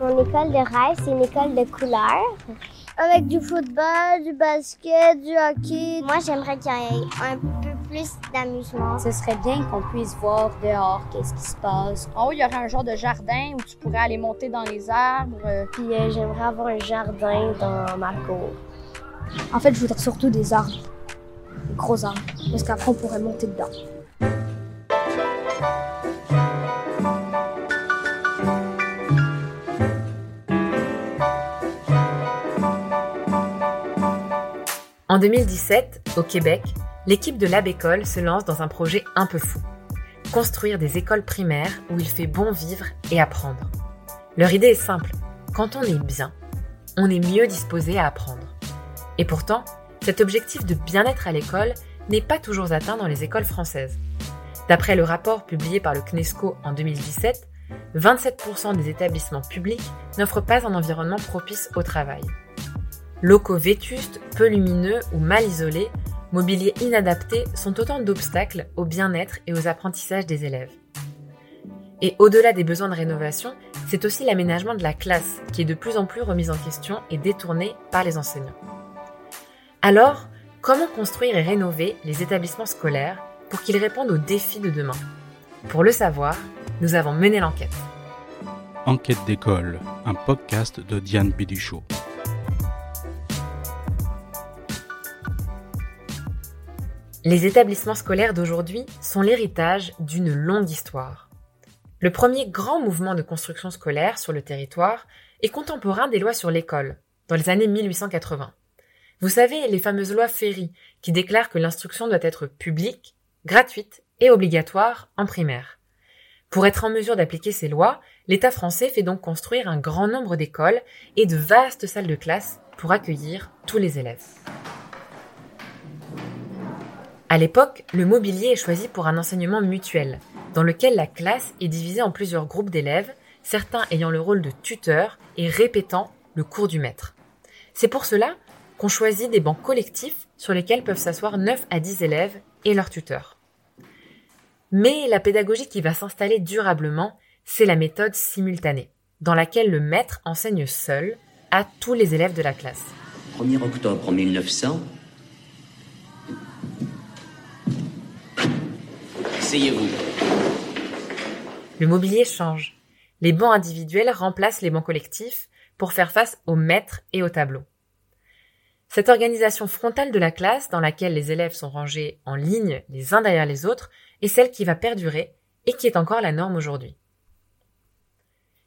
Mon école de rêve, c'est une école de couleurs. Avec du football, du basket, du hockey. Moi, j'aimerais qu'il y ait un peu plus d'amusement. Ce serait bien qu'on puisse voir dehors qu'est-ce qui se passe. En haut, il y aurait un genre de jardin où tu pourrais aller monter dans les arbres. Puis euh, j'aimerais avoir un jardin dans ma cour. En fait, je voudrais surtout des arbres. Des gros arbres. Parce qu'après, on pourrait monter dedans. En 2017, au Québec, l'équipe de l'Abécole se lance dans un projet un peu fou. Construire des écoles primaires où il fait bon vivre et apprendre. Leur idée est simple. Quand on est bien, on est mieux disposé à apprendre. Et pourtant, cet objectif de bien-être à l'école n'est pas toujours atteint dans les écoles françaises. D'après le rapport publié par le CNESCO en 2017, 27% des établissements publics n'offrent pas un environnement propice au travail. Locaux vétustes, peu lumineux ou mal isolés, mobilier inadapté sont autant d'obstacles au bien-être et aux apprentissages des élèves. Et au-delà des besoins de rénovation, c'est aussi l'aménagement de la classe qui est de plus en plus remis en question et détourné par les enseignants. Alors, comment construire et rénover les établissements scolaires pour qu'ils répondent aux défis de demain? Pour le savoir, nous avons mené l'enquête. Enquête d'école, un podcast de Diane Biduchot. Les établissements scolaires d'aujourd'hui sont l'héritage d'une longue histoire. Le premier grand mouvement de construction scolaire sur le territoire est contemporain des lois sur l'école, dans les années 1880. Vous savez, les fameuses lois Ferry, qui déclarent que l'instruction doit être publique, gratuite et obligatoire en primaire. Pour être en mesure d'appliquer ces lois, l'État français fait donc construire un grand nombre d'écoles et de vastes salles de classe pour accueillir tous les élèves. À l'époque, le mobilier est choisi pour un enseignement mutuel, dans lequel la classe est divisée en plusieurs groupes d'élèves, certains ayant le rôle de tuteur et répétant le cours du maître. C'est pour cela qu'on choisit des bancs collectifs sur lesquels peuvent s'asseoir 9 à 10 élèves et leur tuteur. Mais la pédagogie qui va s'installer durablement, c'est la méthode simultanée, dans laquelle le maître enseigne seul à tous les élèves de la classe. 1er octobre 1900, Le mobilier change. Les bancs individuels remplacent les bancs collectifs pour faire face aux maîtres et aux tableaux. Cette organisation frontale de la classe, dans laquelle les élèves sont rangés en ligne les uns derrière les autres, est celle qui va perdurer et qui est encore la norme aujourd'hui.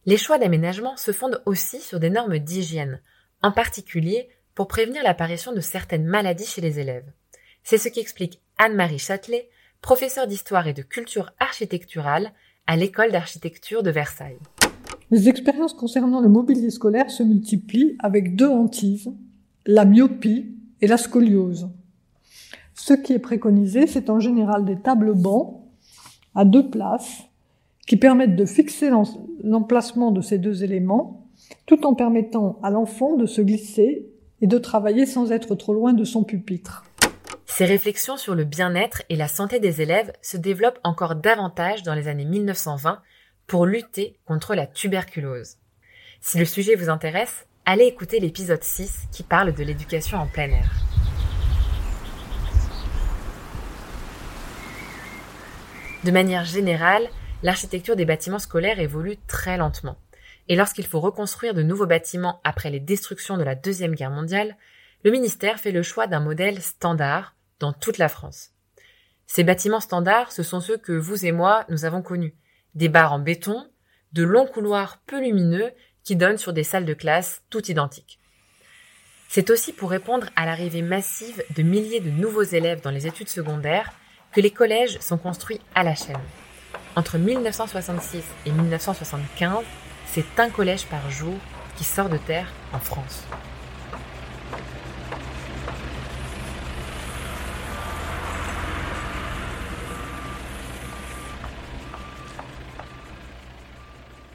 Les choix d'aménagement se fondent aussi sur des normes d'hygiène, en particulier pour prévenir l'apparition de certaines maladies chez les élèves. C'est ce qui explique Anne-Marie Châtelet, professeur d'histoire et de culture architecturale à l'école d'architecture de Versailles. Les expériences concernant le mobilier scolaire se multiplient avec deux hantises, la myopie et la scoliose. Ce qui est préconisé, c'est en général des tables bancs à deux places qui permettent de fixer l'emplacement de ces deux éléments tout en permettant à l'enfant de se glisser et de travailler sans être trop loin de son pupitre. Ces réflexions sur le bien-être et la santé des élèves se développent encore davantage dans les années 1920 pour lutter contre la tuberculose. Si le sujet vous intéresse, allez écouter l'épisode 6 qui parle de l'éducation en plein air. De manière générale, l'architecture des bâtiments scolaires évolue très lentement. Et lorsqu'il faut reconstruire de nouveaux bâtiments après les destructions de la Deuxième Guerre mondiale, le ministère fait le choix d'un modèle standard dans toute la France. Ces bâtiments standards, ce sont ceux que vous et moi, nous avons connus. Des barres en béton, de longs couloirs peu lumineux qui donnent sur des salles de classe toutes identiques. C'est aussi pour répondre à l'arrivée massive de milliers de nouveaux élèves dans les études secondaires que les collèges sont construits à la chaîne. Entre 1966 et 1975, c'est un collège par jour qui sort de terre en France.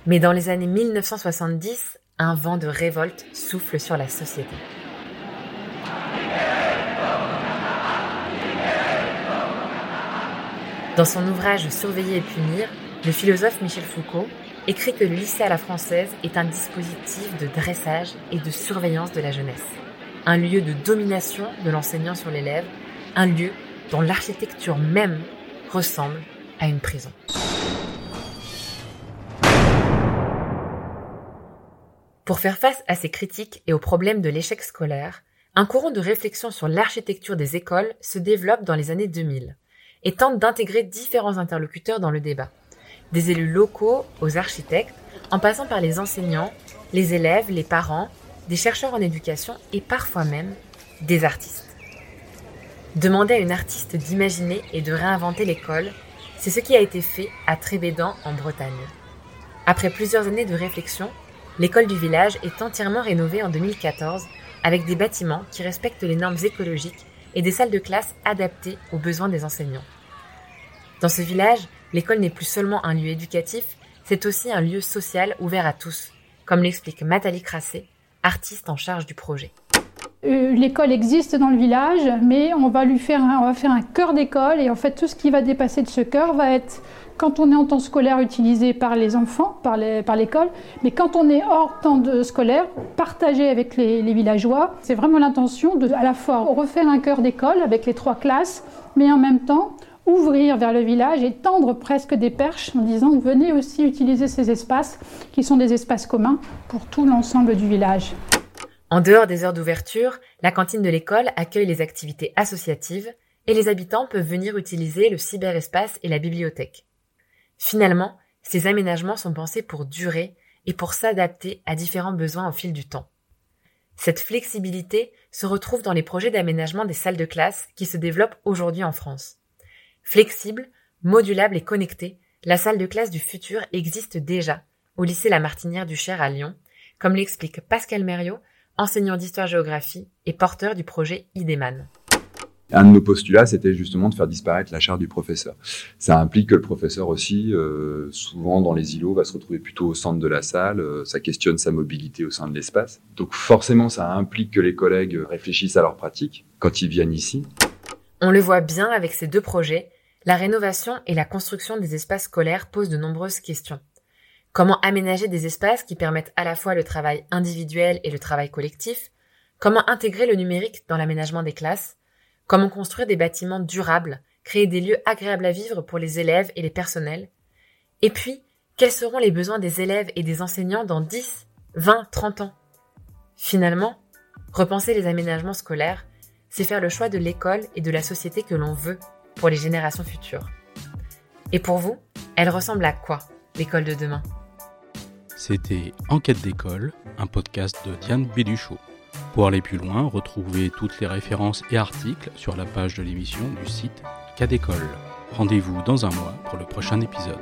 Mais dans les années 1970, un vent de révolte souffle sur la société. Dans son ouvrage Surveiller et punir, le philosophe Michel Foucault écrit que le lycée à la française est un dispositif de dressage et de surveillance de la jeunesse, un lieu de domination de l'enseignant sur l'élève, un lieu dont l'architecture même ressemble à une prison. Pour faire face à ces critiques et aux problèmes de l'échec scolaire, un courant de réflexion sur l'architecture des écoles se développe dans les années 2000 et tente d'intégrer différents interlocuteurs dans le débat. Des élus locaux aux architectes, en passant par les enseignants, les élèves, les parents, des chercheurs en éducation et parfois même des artistes. Demander à une artiste d'imaginer et de réinventer l'école, c'est ce qui a été fait à Trébédan en Bretagne. Après plusieurs années de réflexion, l'école du village est entièrement rénovée en 2014 avec des bâtiments qui respectent les normes écologiques et des salles de classe adaptées aux besoins des enseignants. Dans ce village, l'école n'est plus seulement un lieu éducatif, c'est aussi un lieu social ouvert à tous, comme l'explique Nathalie Crassé, artiste en charge du projet. Euh, l'école existe dans le village, mais on va lui faire un, on va faire un cœur d'école et en fait tout ce qui va dépasser de ce cœur va être quand on est en temps scolaire utilisé par les enfants, par, l'école, mais quand on est hors temps scolaire, partagé avec les, villageois. C'est vraiment l'intention de à la fois refaire un cœur d'école avec les trois classes, mais en même temps ouvrir vers le village et tendre presque des perches en disant venez aussi utiliser ces espaces qui sont des espaces communs pour tout l'ensemble du village. En dehors des heures d'ouverture, la cantine de l'école accueille les activités associatives et les habitants peuvent venir utiliser le cyberespace et la bibliothèque. Finalement, ces aménagements sont pensés pour durer et pour s'adapter à différents besoins au fil du temps. Cette flexibilité se retrouve dans les projets d'aménagement des salles de classe qui se développent aujourd'hui en France. Flexible, modulable et connectée, la salle de classe du futur existe déjà au lycée La Martinière du Cher à Lyon, comme l'explique Pascal Mériot, enseignant d'histoire-géographie et porteur du projet IDEMAN. Un de nos postulats, c'était justement de faire disparaître la charte du professeur. Ça implique que le professeur aussi, euh, souvent dans les îlots, va se retrouver plutôt au centre de la salle, euh, ça questionne sa mobilité au sein de l'espace. Donc forcément, ça implique que les collègues réfléchissent à leur pratique quand ils viennent ici. On le voit bien avec ces deux projets, la rénovation et la construction des espaces scolaires posent de nombreuses questions. Comment aménager des espaces qui permettent à la fois le travail individuel et le travail collectif? Comment intégrer le numérique dans l'aménagement des classes? Comment construire des bâtiments durables, créer des lieux agréables à vivre pour les élèves et les personnels? Et puis, quels seront les besoins des élèves et des enseignants dans 10, 20, 30 ans? Finalement, repenser les aménagements scolaires, c'est faire le choix de l'école et de la société que l'on veut pour les générations futures. Et pour vous, elle ressemble à quoi, l'école de demain? C'était Enquête d'école, un podcast de Diane Béduchot. Pour aller plus loin, retrouvez toutes les références et articles sur la page de l'émission du site Cas d'école. Rendez-vous dans un mois pour le prochain épisode.